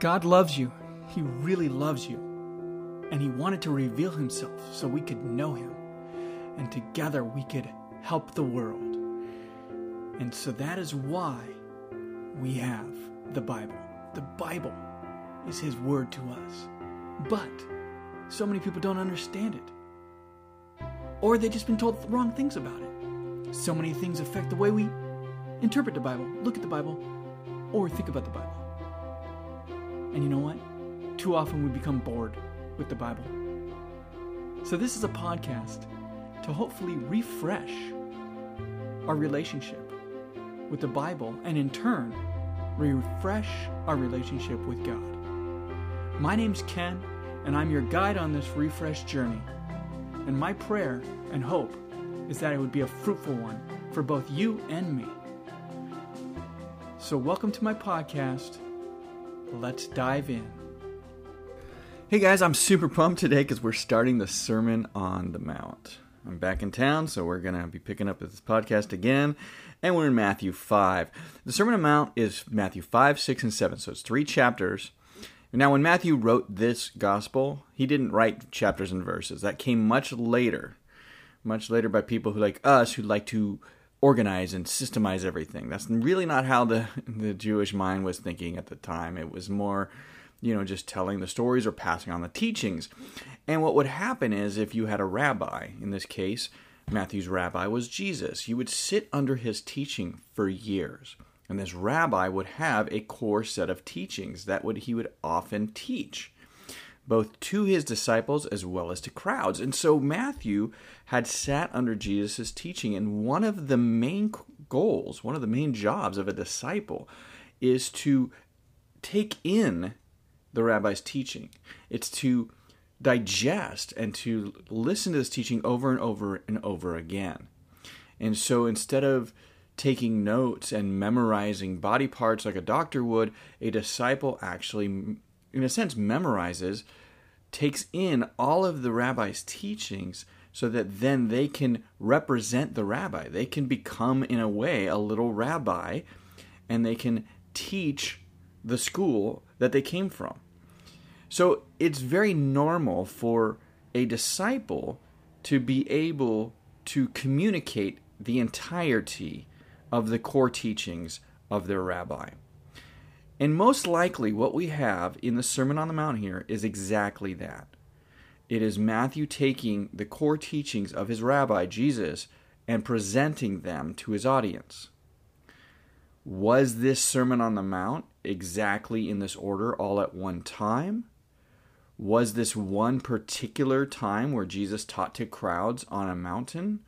God loves you. He really loves you. And He wanted to reveal Himself so we could know Him. And together we could help the world. And so that is why we have the Bible. The Bible is His Word to us. But so many people don't understand it. Or they've just been told wrong things about it. So many things affect the way we interpret the Bible, look at the Bible, or think about the Bible. And you know what? Too often we become bored with the Bible. So, this is a podcast to hopefully refresh our relationship with the Bible and in turn refresh our relationship with God. My name's Ken, and I'm your guide on this refresh journey. And my prayer and hope is that it would be a fruitful one for both you and me. So, welcome to my podcast. Let's dive in. Hey guys, I'm super pumped today because we're starting the Sermon on the Mount. I'm back in town, so we're going to be picking up this podcast again, and we're in Matthew 5. The Sermon on the Mount is Matthew 5, 6, and 7, so it's three chapters. Now, when Matthew wrote this gospel, he didn't write chapters and verses. That came much later, much later by people who, like us, who like to organize and systemize everything. That's really not how the, the Jewish mind was thinking at the time. It was more, you know, just telling the stories or passing on the teachings. And what would happen is if you had a rabbi, in this case, Matthew's rabbi was Jesus, you would sit under his teaching for years. And this rabbi would have a core set of teachings that would he would often teach both to his disciples as well as to crowds. And so Matthew had sat under Jesus' teaching, and one of the main goals, one of the main jobs of a disciple is to take in the rabbi's teaching. It's to digest and to listen to this teaching over and over and over again. And so instead of taking notes and memorizing body parts like a doctor would, a disciple actually, in a sense, memorizes, takes in all of the rabbi's teachings so that then they can represent the rabbi. They can become, in a way, a little rabbi and they can teach the school that they came from. So it's very normal for a disciple to be able to communicate the entirety of the core teachings of their rabbi. And most likely, what we have in the Sermon on the Mount here is exactly that. It is Matthew taking the core teachings of his rabbi, Jesus, and presenting them to his audience. Was this Sermon on the Mount exactly in this order all at one time? Was this one particular time where Jesus taught to crowds on a mountain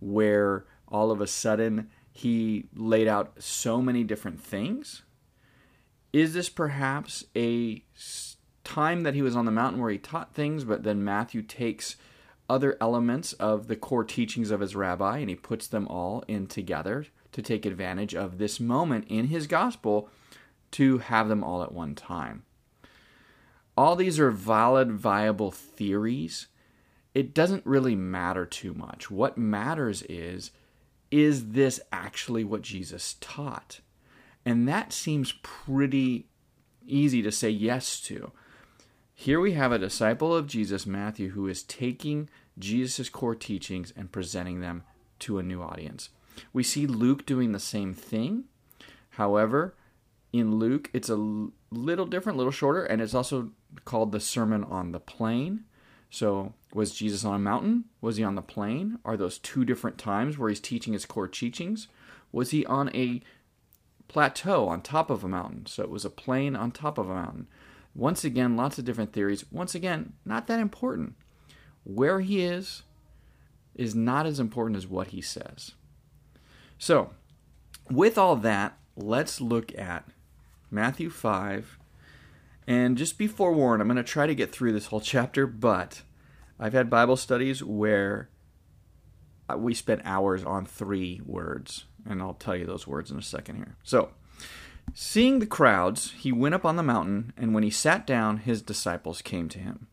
where all of a sudden he laid out so many different things? Is this perhaps a time that he was on the mountain where he taught things, but then Matthew takes other elements of the core teachings of his rabbi and he puts them all in together to take advantage of this moment in his gospel to have them all at one time? All these are valid, viable theories. It doesn't really matter too much. What matters is is this actually what Jesus taught? And that seems pretty easy to say yes to. Here we have a disciple of Jesus, Matthew, who is taking Jesus' core teachings and presenting them to a new audience. We see Luke doing the same thing. However, in Luke, it's a little different, a little shorter, and it's also called the Sermon on the Plain. So, was Jesus on a mountain? Was he on the plain? Are those two different times where he's teaching his core teachings? Was he on a plateau on top of a mountain. So it was a plain on top of a mountain. Once again, lots of different theories. Once again, not that important. Where he is is not as important as what he says. So, with all that, let's look at Matthew 5. And just be forewarned, I'm going to try to get through this whole chapter, but I've had Bible studies where Uh, we spent hours on three words and I'll tell you those words in a second here. So, seeing the crowds, he went up on the mountain, and when he sat down, his disciples came to him.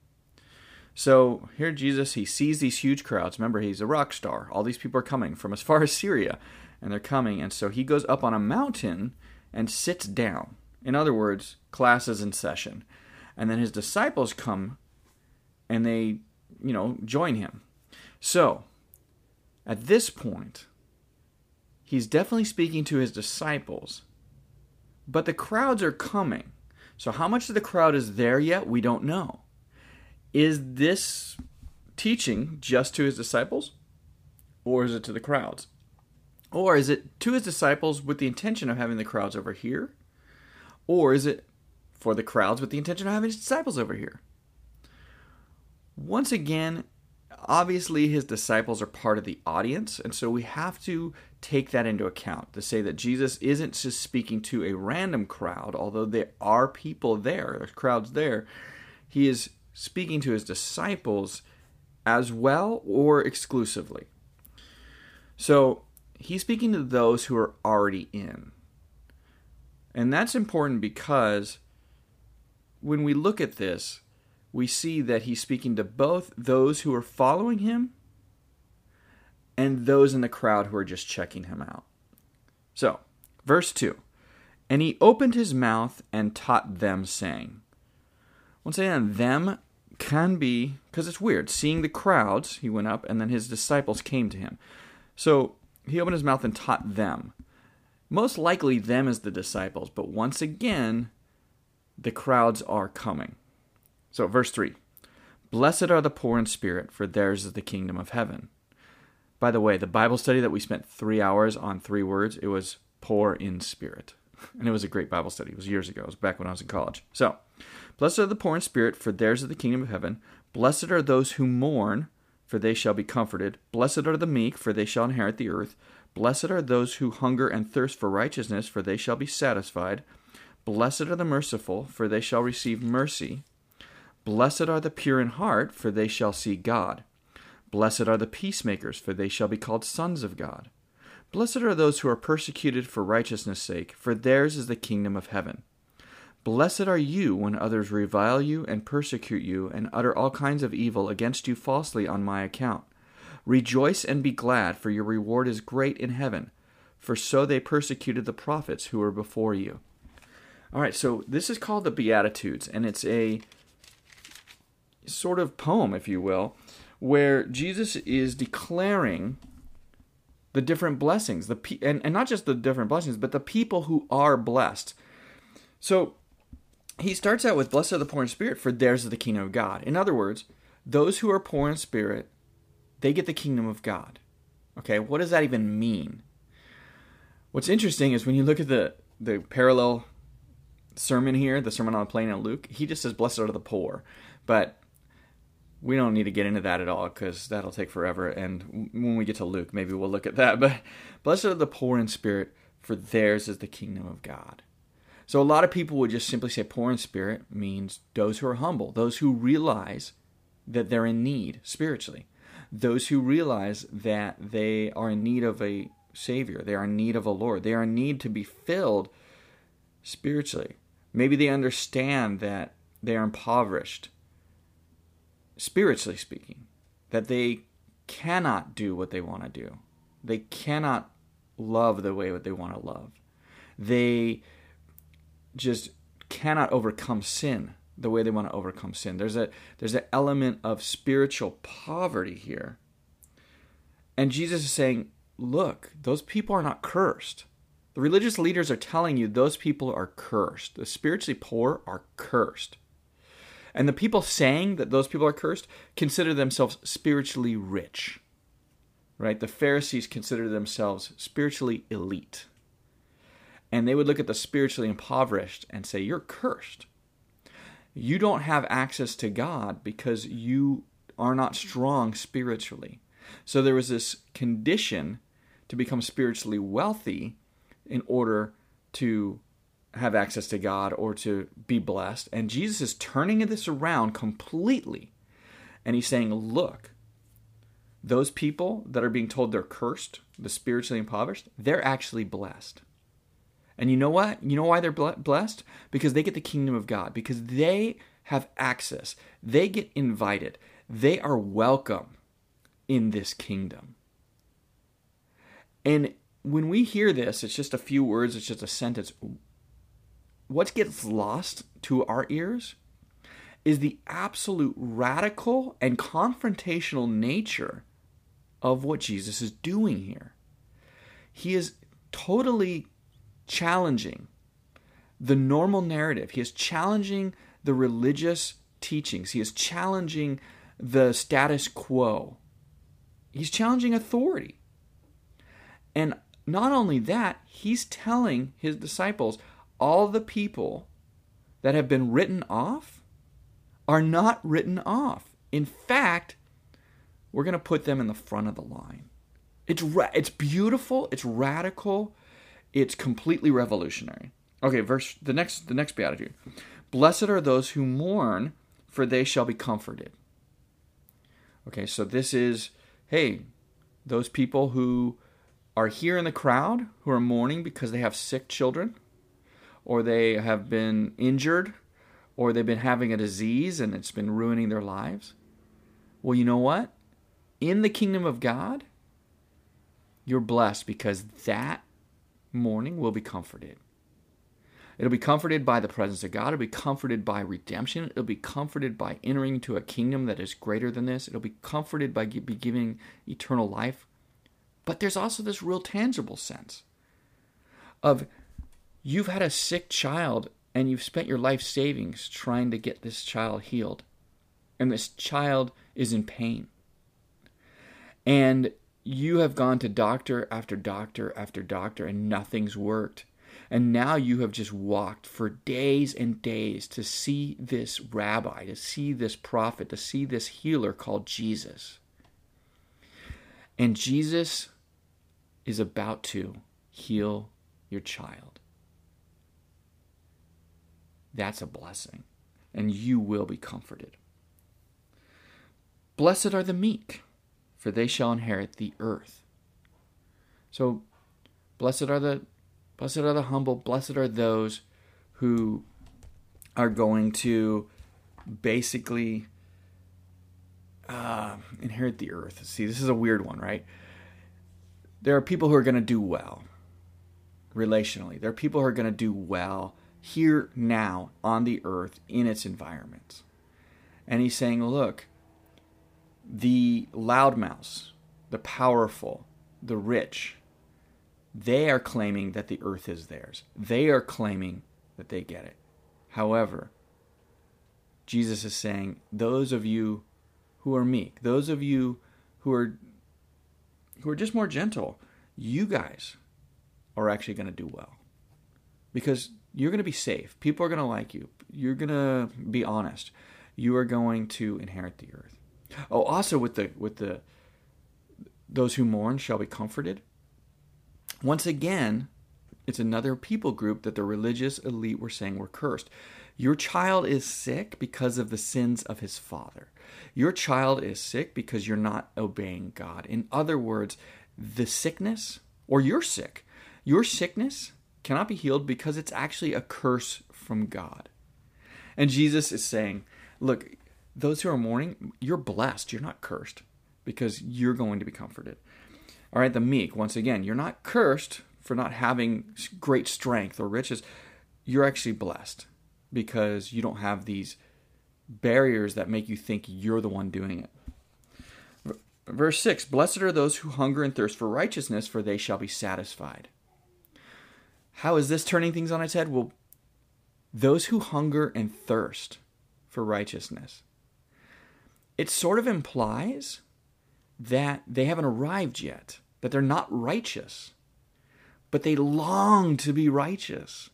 So, here Jesus, he sees these huge crowds. Remember, he's a rock star. All these people are coming from as far as Syria, and they're coming. And so he goes up on a mountain and sits down. In other words, class is in session. And then his disciples come and they, you know, join him. So, at this point, he's definitely speaking to his disciples, but the crowds are coming. So, how much of the crowd is there yet? We don't know. Is this teaching just to his disciples, or is it to the crowds? Or is it to his disciples with the intention of having the crowds over here? Or is it for the crowds with the intention of having his disciples over here? Once again, obviously his disciples are part of the audience, and so we have to take that into account to say that Jesus isn't just speaking to a random crowd, although there are people there, there's crowds there. He is speaking to his disciples as well or exclusively. So he's speaking to those who are already in. And that's important because when we look at this, we see that he's speaking to both those who are following him and those in the crowd who are just checking him out. So, verse 2 And he opened his mouth and taught them, saying, Once again, them can be, because it's weird, seeing the crowds, he went up, and then his disciples came to him. So, he opened his mouth and taught them. Most likely, them as the disciples, but once again, the crowds are coming. So, verse 3 Blessed are the poor in spirit, for theirs is the kingdom of heaven. By the way, the Bible study that we spent three hours on three words, it was poor in spirit. And it was a great Bible study. It was years ago. It was back when I was in college. So, blessed are the poor in spirit, for theirs is the kingdom of heaven. Blessed are those who mourn, for they shall be comforted. Blessed are the meek, for they shall inherit the earth. Blessed are those who hunger and thirst for righteousness, for they shall be satisfied. Blessed are the merciful, for they shall receive mercy. Blessed are the pure in heart, for they shall see God. Blessed are the peacemakers, for they shall be called sons of God. Blessed are those who are persecuted for righteousness' sake, for theirs is the kingdom of heaven. Blessed are you when others revile you and persecute you and utter all kinds of evil against you falsely on my account. Rejoice and be glad, for your reward is great in heaven, for so they persecuted the prophets who were before you. All right, so this is called the Beatitudes, and it's a sort of poem, if you will, where Jesus is declaring the different blessings, the and, and not just the different blessings, but the people who are blessed. So he starts out with blessed are the poor in spirit for theirs is the kingdom of god. In other words those who are poor in spirit they get the kingdom of god. Okay what does that even mean? What's interesting is when you look at the the parallel sermon here the sermon on the plain in luke he just says blessed are the poor. But we don't need to get into that at all because that'll take forever. And when we get to luke maybe we'll look at that. But blessed are the poor in spirit for theirs is the kingdom of god. So a lot of people would just simply say poor in spirit means those who are humble, those who realize that they're in need spiritually, those who realize that they are in need of a Savior, they are in need of a Lord, they are in need to be filled spiritually. Maybe they understand that they are impoverished, spiritually speaking, that they cannot do what they want to do. They cannot love the way that they want to love. They just cannot overcome sin the way they want to overcome sin. There's a there's an element of spiritual poverty here. And Jesus is saying, look, those people are not cursed. The religious leaders are telling you those people are cursed. The spiritually poor are cursed. And the people saying that those people are cursed consider themselves spiritually rich. Right? The Pharisees consider themselves spiritually elite and they would look at the spiritually impoverished and say, You're cursed. You don't have access to God because you are not strong spiritually. So there was this condition to become spiritually wealthy in order to have access to God or to be blessed. And Jesus is turning this around completely. And he's saying, Look, those people that are being told they're cursed, the spiritually impoverished, they're actually blessed. And you know what? You know why they're blessed? Because they get the kingdom of God, because they have access, they get invited, they are welcome in this kingdom. And when we hear this, it's just a few words, it's just a sentence. What gets lost to our ears is the absolute radical and confrontational nature of what Jesus is doing here. He is totally challenging the normal narrative. He is challenging the religious teachings. He is challenging the status quo. He's challenging authority. And not only that, he's telling his disciples all the people that have been written off are not written off. In fact, we're going to put them in the front of the line. It's ra- it's beautiful, it's radical, it's completely revolutionary. Okay, verse the next the next beatitude. Blessed are those who mourn, for they shall be comforted. Okay, so this is hey, those people who are here in the crowd who are mourning because they have sick children or they have been injured or they've been having a disease and it's been ruining their lives. Well, you know what? In the kingdom of God, you're blessed because that mourning will be comforted. It'll be comforted by the presence of God. It'll be comforted by redemption. It'll be comforted by entering into a kingdom that is greater than this. It'll be comforted by be giving eternal life. But there's also this real tangible sense of you've had a sick child and you've spent your life savings trying to get this child healed. And this child is in pain. And you have gone to doctor after doctor after doctor and nothing's worked. And now you have just walked for days and days to see this rabbi, to see this prophet, to see this healer called Jesus. And Jesus is about to heal your child. That's a blessing, and you will be comforted. Blessed are the meek, for they shall inherit the earth. So, blessed are the blessed are the humble, blessed are those who are going to basically uh, inherit the earth. See, this is a weird one, right? There are people who are going to do well relationally. There are people who are going to do well here now on the earth in its environment. And he's saying, look, the loudmouths, the powerful, the rich, they are claiming that the earth is theirs. They are claiming that they get it. However, Jesus is saying, those of you who are meek, those of you who are who are just more gentle, you guys are actually going to do well. Because you're going to be safe. People are going to like you. You're going to be honest. You are going to inherit the earth. Oh, also with the with the those who mourn shall be comforted. Once again, it's another people group that the religious elite were saying were cursed. Your child is sick because of the sins of his father. Your child is sick because you're not obeying God. In other words, the sickness, or you're sick, your sickness cannot be healed because it's actually a curse from God. And Jesus is saying, look, those who are mourning, you're blessed. You're not cursed because you're going to be comforted. All right, the meek, once again, you're not cursed for not having great strength or riches. You're actually blessed because you don't have these barriers that make you think you're the one doing it. Verse 6 Blessed are those who hunger and thirst for righteousness, for they shall be satisfied. How is this turning things on its head? Well, those who hunger and thirst for righteousness. It sort of implies that they haven't arrived yet, that they're not righteous, but they long to be righteous.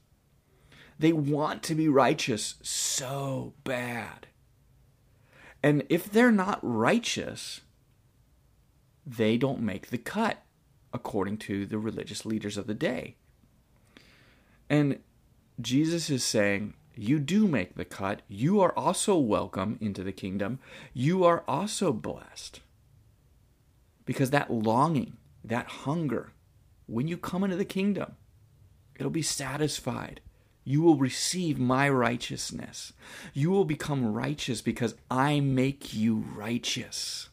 They want to be righteous so bad. And if they're not righteous, they don't make the cut, according to the religious leaders of the day. And Jesus is saying, You do make the cut. You are also welcome into the kingdom. You are also blessed. Because that longing, that hunger, when you come into the kingdom, it'll be satisfied. You will receive my righteousness. You will become righteous because I make you righteous.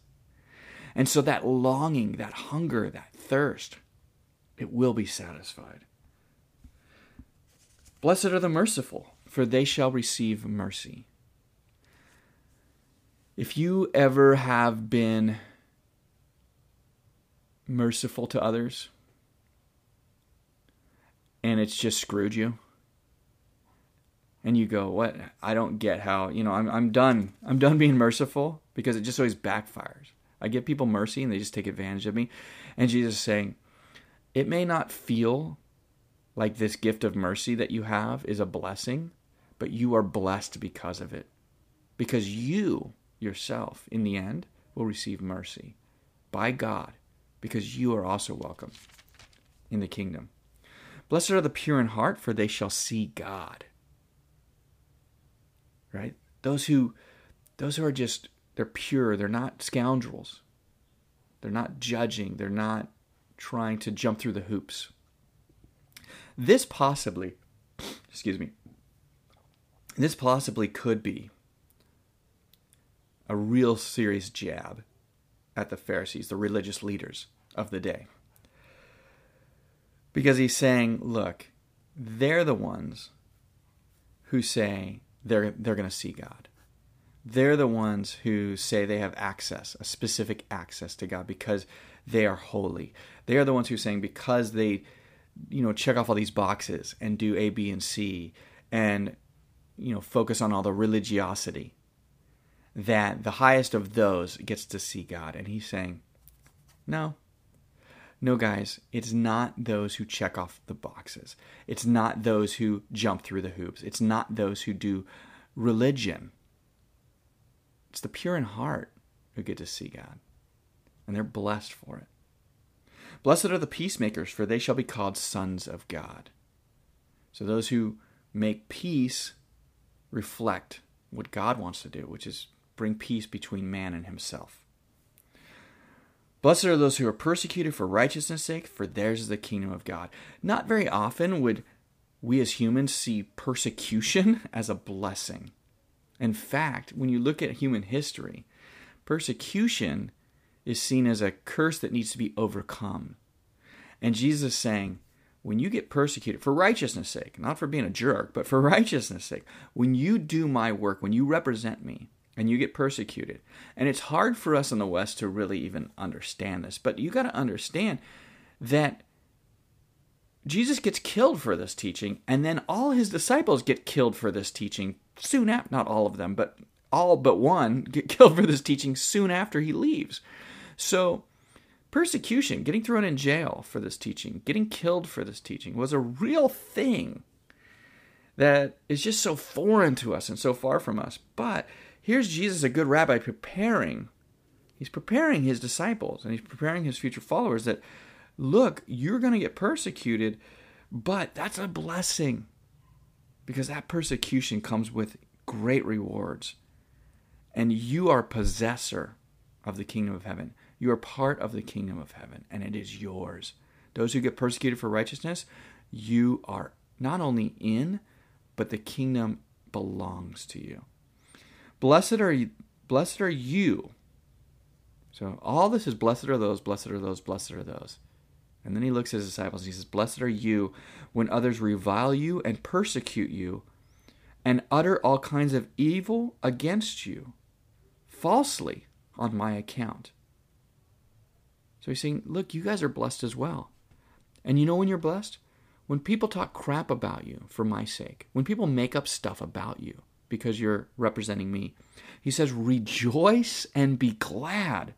And so that longing, that hunger, that thirst, it will be satisfied. Blessed are the merciful, for they shall receive mercy. If you ever have been merciful to others and it's just screwed you, and you go, "What? I don't get how, you know, I'm I'm done. I'm done being merciful because it just always backfires. I give people mercy and they just take advantage of me." And Jesus is saying, "It may not feel like this gift of mercy that you have is a blessing, but you are blessed because of it. Because you yourself in the end will receive mercy by God because you are also welcome in the kingdom. Blessed are the pure in heart, for they shall see God right? Those who those who are just they're pure, they're not scoundrels. They're not judging, they're not trying to jump through the hoops. This possibly, excuse me. This possibly could be a real serious jab at the Pharisees, the religious leaders of the day. Because he's saying, look, they're the ones who say, they're they're going to see God. They're the ones who say they have access, a specific access to God because they are holy. They are the ones who are saying because they you know check off all these boxes and do A, B, and C and you know focus on all the religiosity that the highest of those gets to see God. And he's saying, no, no, guys, it's not those who check off the boxes. It's not those who jump through the hoops. It's not those who do religion. It's the pure in heart who get to see God, and they're blessed for it. Blessed are the peacemakers, for they shall be called sons of God. So those who make peace reflect what God wants to do, which is bring peace between man and himself. Blessed are those who are persecuted for righteousness' sake, for theirs is the kingdom of God. Not very often would we as humans see persecution as a blessing. In fact, when you look at human history, persecution is seen as a curse that needs to be overcome. And Jesus is saying, when you get persecuted for righteousness' sake, not for being a jerk, but for righteousness' sake, when you do my work, when you represent me, and you get persecuted. And it's hard for us in the West to really even understand this, but you got to understand that Jesus gets killed for this teaching, and then all his disciples get killed for this teaching soon after, not all of them, but all but one get killed for this teaching soon after he leaves. So, persecution, getting thrown in jail for this teaching, getting killed for this teaching was a real thing that is just so foreign to us and so far from us. But here's Jesus, a good rabbi, preparing. He's preparing his disciples and he's preparing his future followers that, look, you're going to get persecuted, but that's a blessing because that persecution comes with great rewards. And you are possessor of the kingdom of heaven. You are part of the kingdom of heaven, and it is yours. Those who get persecuted for righteousness, you are not only in, but the kingdom belongs to you. Blessed are you, blessed are you. So all this is blessed are those, blessed are those, blessed are those. And then he looks at his disciples. and He says, Blessed are you when others revile you and persecute you and utter all kinds of evil against you falsely on my account. So he's saying, Look, you guys are blessed as well. And you know when you're blessed? When people talk crap about you for my sake, when people make up stuff about you, because you're representing me. He says, Rejoice and be glad,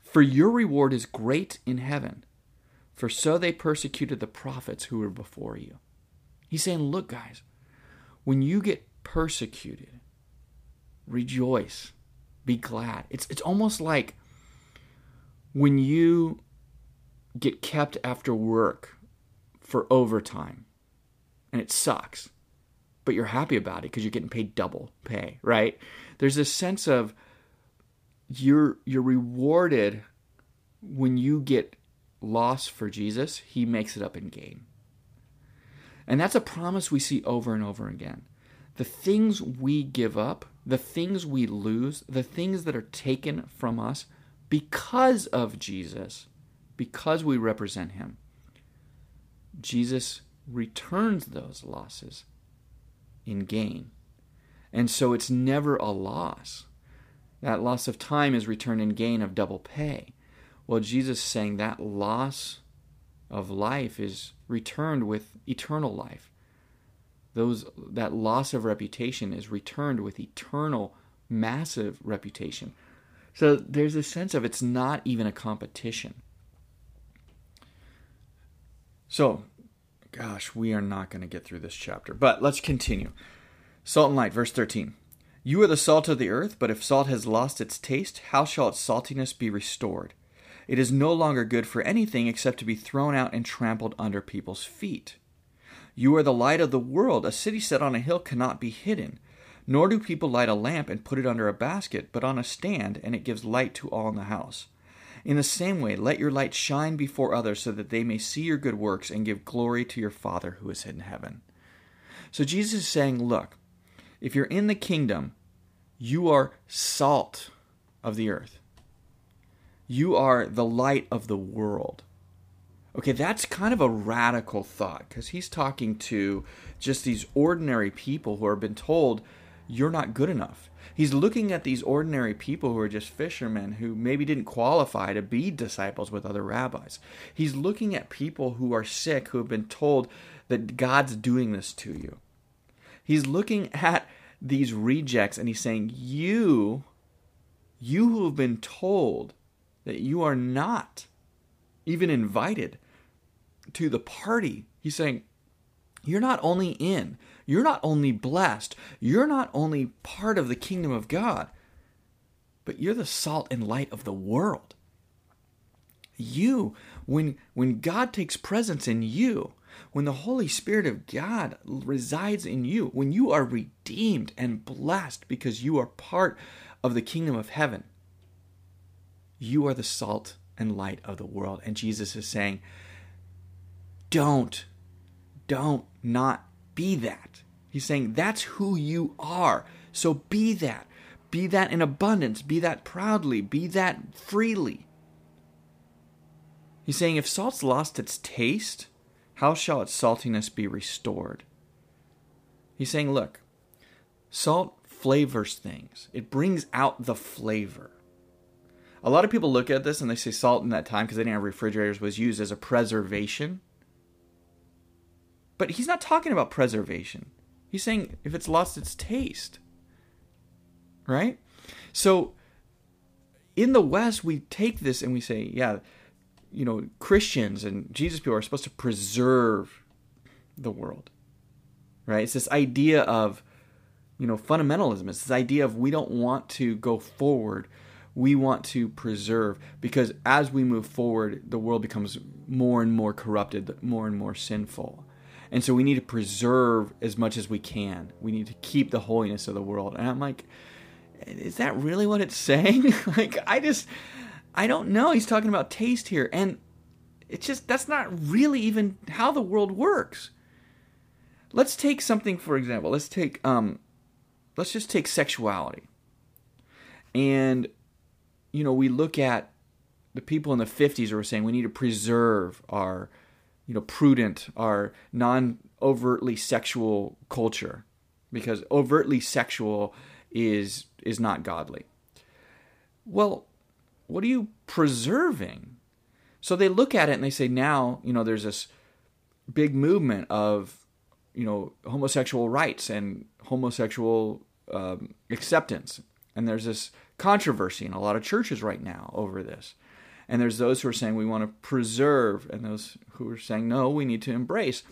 for your reward is great in heaven. For so they persecuted the prophets who were before you. He's saying, Look, guys, when you get persecuted, rejoice, be glad. It's, it's almost like when you get kept after work for overtime and it sucks but you're happy about it because you're getting paid double pay, right? There's this sense of you're you're rewarded when you get lost for Jesus, he makes it up in gain. And that's a promise we see over and over again. The things we give up, the things we lose, the things that are taken from us because of Jesus, because we represent him, Jesus returns those losses in gain. And so it's never a loss. That loss of time is returned in gain of double pay. Well, Jesus is saying that loss of life is returned with eternal life. Those that loss of reputation is returned with eternal massive reputation. So there's a sense of it's not even a competition. So, gosh, we are not going to get through this chapter, but let's continue. Salt and light, verse 13. You are the salt of the earth, but if salt has lost its taste, how shall its saltiness be restored? It is no longer good for anything except to be thrown out and trampled under people's feet. You are the light of the world. A city set on a hill cannot be hidden. Nor do people light a lamp and put it under a basket, but on a stand, and it gives light to all in the house. In the same way, let your light shine before others so that they may see your good works and give glory to your Father who is in heaven. So Jesus is saying, look, if you're in the kingdom, you are salt of the earth. You are the light of the world. Okay, that's kind of a radical thought because he's talking to just these ordinary people who have been told, you're not good enough. He's looking at these ordinary people who are just fishermen who maybe didn't qualify to be disciples with other rabbis. He's looking at people who are sick who have been told that God's doing this to you. He's looking at these rejects and he's saying, You, you who have been told that you are not even invited to the party, he's saying, You're not only in, you're not only blessed, you're not only part of the kingdom of God, but you're the salt and light of the world. You, when, when God takes presence in you, when the Holy Spirit of God resides in you, when you are redeemed and blessed because you are part of the kingdom of heaven, you are the salt and light of the world. And Jesus is saying, don't, don't not be that. He's saying that's who you are. So be that. Be that in abundance. Be that proudly. Be that freely. He's saying if salt's lost its taste, how shall its saltiness be restored? He's saying, look, salt flavors things, it brings out the flavor. A lot of people look at this and they say salt in that time because they didn't have refrigerators was used as a preservation. But he's not talking about preservation. He's saying if it's lost its taste. Right? So in the West, we take this and we say, yeah, you know, Christians and Jesus people are supposed to preserve the world. Right? It's this idea of, you know, fundamentalism. It's this idea of we don't want to go forward. We want to preserve because as we move forward, the world becomes more and more corrupted, more and more sinful. And so we need to preserve as much as we can. We need to keep the holiness of the world. And I'm like, is that really what it's saying? like, I just, I don't know. He's talking about taste here. And it's just, that's not really even how the world works. Let's take something, for example. Let's take, um, let's just take sexuality. And, you know, we look at the people in the 50s who were saying we need to preserve our you know prudent our non overtly sexual culture. Because overtly sexual is is not godly. Well what are you preserving? So they look at it and they say now you know there's this big movement of you know homosexual rights and homosexual um, acceptance. And there's this controversy in a lot of churches right now over this and there's those who are saying we want to preserve, and those who are saying no, we need to embrace.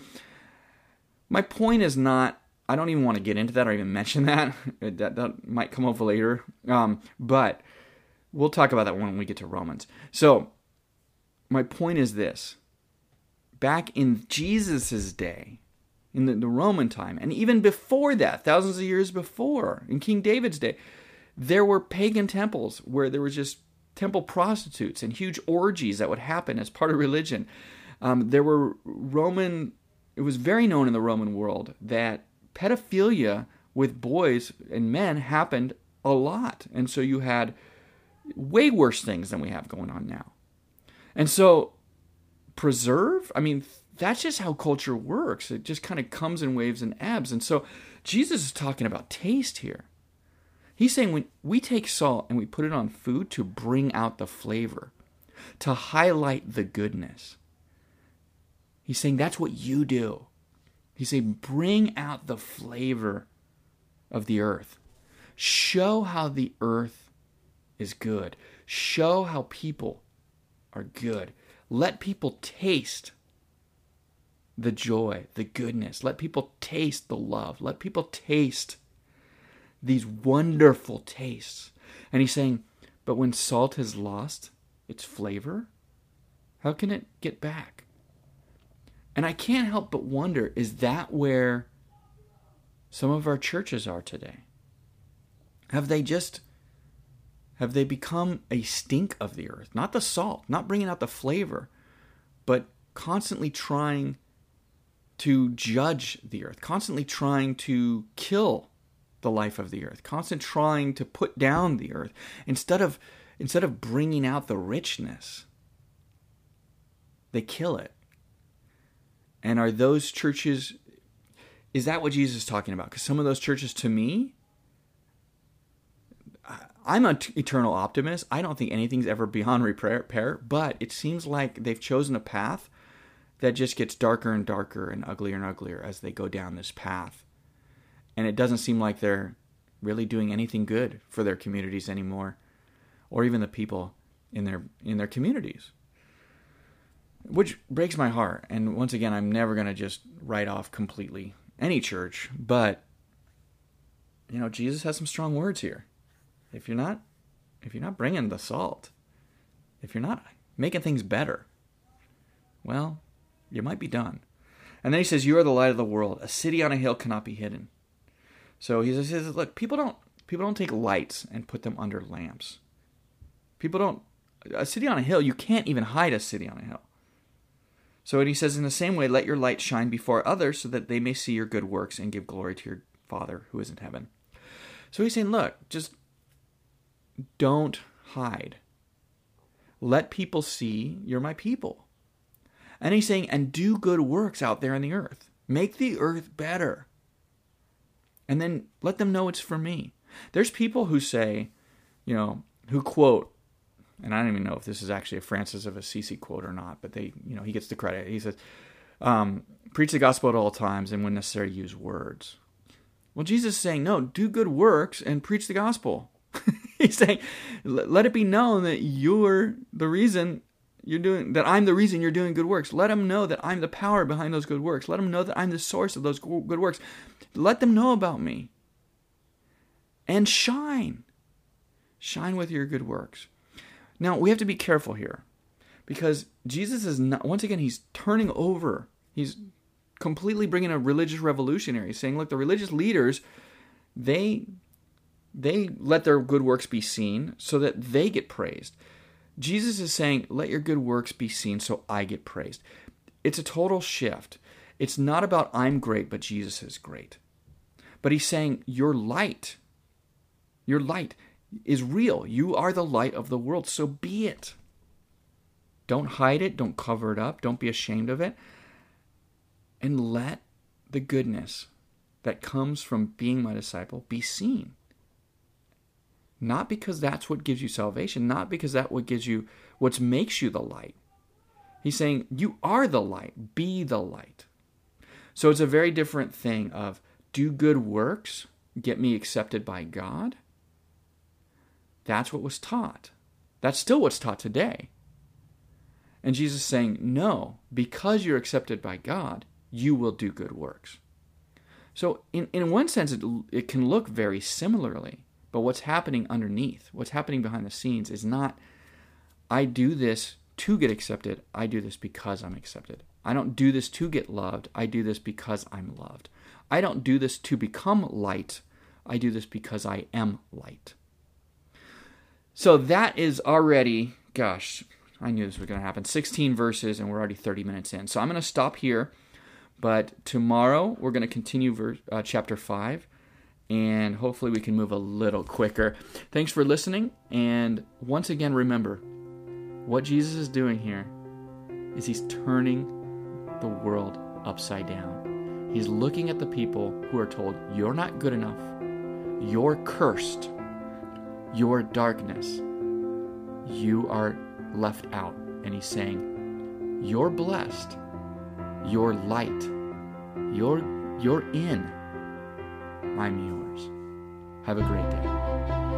My point is not. I don't even want to get into that or even mention that. that, that might come up later. Um, but we'll talk about that when we get to Romans. So, my point is this back in Jesus' day, in the, the, Roman time, and even before that, thousands of years before, in King David's day, there were pagan temples where there was just temple prostitutes and huge orgies that would happen as part of religion. Um, there were Roman, it was very known in the Roman world that pedophilia with boys and men happened a lot. And so you had way worse things than we have going on now. And so preserve. I mean, that's just how culture works. It just kind of comes in waves and ebbs. And so Jesus is talking about taste here. He's saying when we take salt and we put it on food to bring out the flavor, to highlight the goodness. He's saying that's what you do. He's saying bring out the flavor of the earth. Show how the earth is good. Show how people are good. Let people taste the joy, the goodness. Let people taste the love. Let people taste these wonderful tastes. And he's saying, but when salt has lost its flavor, how can it get back? And I can't help but wonder is that where some of our churches are today? Have they just have they become a stink of the earth? Not the salt, not bringing out the flavor, but constantly trying to judge the earth, constantly trying to kill the life of the earth, constant trying to put down the earth instead of instead of bringing out the richness. They kill it. And are those churches is that what Jesus is talking about? Because some of those churches to me I'm an eternal optimist. I don't think anything's ever beyond repair, but it seems like they've chosen a path that just gets darker and darker and uglier and uglier as they go down this path. And it doesn't seem like they're really doing anything good for their communities anymore or even the people in their in their communities. Which breaks my heart. And once again, I'm never going to just write off completely any church, but you know, Jesus has some strong words here if you're not if you're not bringing the salt, if you're not making things better, well, you might be done. And then he says, "You are the light of the world. A city on a hill cannot be hidden." So he says, "Look, people don't people don't take lights and put them under lamps. People don't a city on a hill. You can't even hide a city on a hill." So and he says, "In the same way, let your light shine before others, so that they may see your good works and give glory to your Father who is in heaven." So he's saying, "Look, just don't hide. Let people see you're my people. And he's saying, and do good works out there in the earth. Make the earth better. And then let them know it's for me. There's people who say, you know, who quote, and I don't even know if this is actually a Francis of Assisi quote or not, but they, you know, he gets the credit. He says, um, preach the gospel at all times and when necessary use words. Well, Jesus is saying, no, do good works and preach the gospel. He's saying, let it be known that you're the reason you're doing that I'm the reason you're doing good works. Let them know that I'm the power behind those good works. Let them know that I'm the source of those good works. Let them know about me. And shine. Shine with your good works. Now, we have to be careful here because Jesus is not, once again, he's turning over. He's completely bringing a religious revolutionary, saying, look, the religious leaders, they they let their good works be seen so that they get praised. Jesus is saying, Let your good works be seen so I get praised. It's a total shift. It's not about I'm great, but Jesus is great. But he's saying, Your light, your light is real. You are the light of the world, so be it. Don't hide it, don't cover it up, don't be ashamed of it. And let the goodness that comes from being my disciple be seen. Not because that's what gives you salvation, not because that what gives you what makes you the light. He's saying you are the light, be the light. So it's a very different thing of do good works, get me accepted by God. That's what was taught. That's still what's taught today. And Jesus is saying, no, because you're accepted by God, you will do good works. So, in, in one sense, it, it can look very similarly. But what's happening underneath, what's happening behind the scenes, is not, I do this to get accepted. I do this because I'm accepted. I don't do this to get loved. I do this because I'm loved. I don't do this to become light. I do this because I am light. So that is already, gosh, I knew this was going to happen. 16 verses, and we're already 30 minutes in. So I'm going to stop here. But tomorrow we're going to continue uh, chapter 5 and hopefully we can move a little quicker. Thanks for listening, and once again, remember what Jesus is doing here is he's turning the world upside down. He's looking at the people who are told, You're not good enough, you're cursed, you're darkness, you are left out. And he's saying, You're blessed, you're light, you're, you're in. I'm yours. Have a great day.